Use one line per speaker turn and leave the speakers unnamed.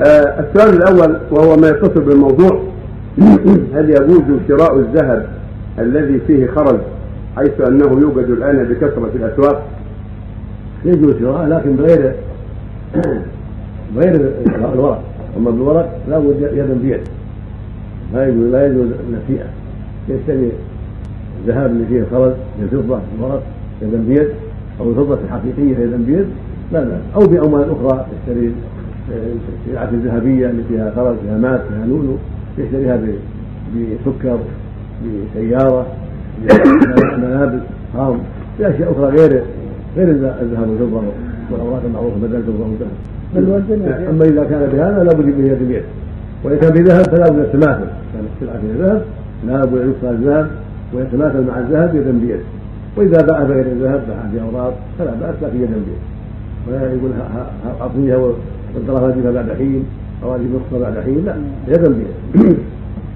آه السؤال الأول وهو ما يتصل بالموضوع. هل يجوز شراء الذهب الذي فيه خرز حيث أنه يوجد الآن بكثرة في الأسواق؟
يجوز شراءه لكن بغير بغير الورق أما بالورق لا بد يدا بيد. لا يجوز لا يجوز النسيئه يشتري الذهب اللي فيه الخرز من الفضه الورق يدا بيد أو الفضه الحقيقيه يدا بيد لا لا. أو بأموال أخرى يشتري السلعه الذهبية اللي فيها خرز فيها مات فيها لؤلؤ يشتريها بسكر بسيارة بملابس خام باشياء أخرى غير غير الذهب والفضة والأوراق المعروفة بدل الفضة والذهب. أما إذا كان بهذا لابد من يد وان كان بذهب فلا بد من التماثل. كان السلعة فيها ذهب لا بد ان يدخل الذهب ويتماثل مع الذهب يدا بيد. وإذا باع بغير الذهب باع بأوراق فلا بأس لكن يدا بيد. ولا يقول اعطنيها والطرف بعد حين أو هذه نصف بعد حين لا يدا بيد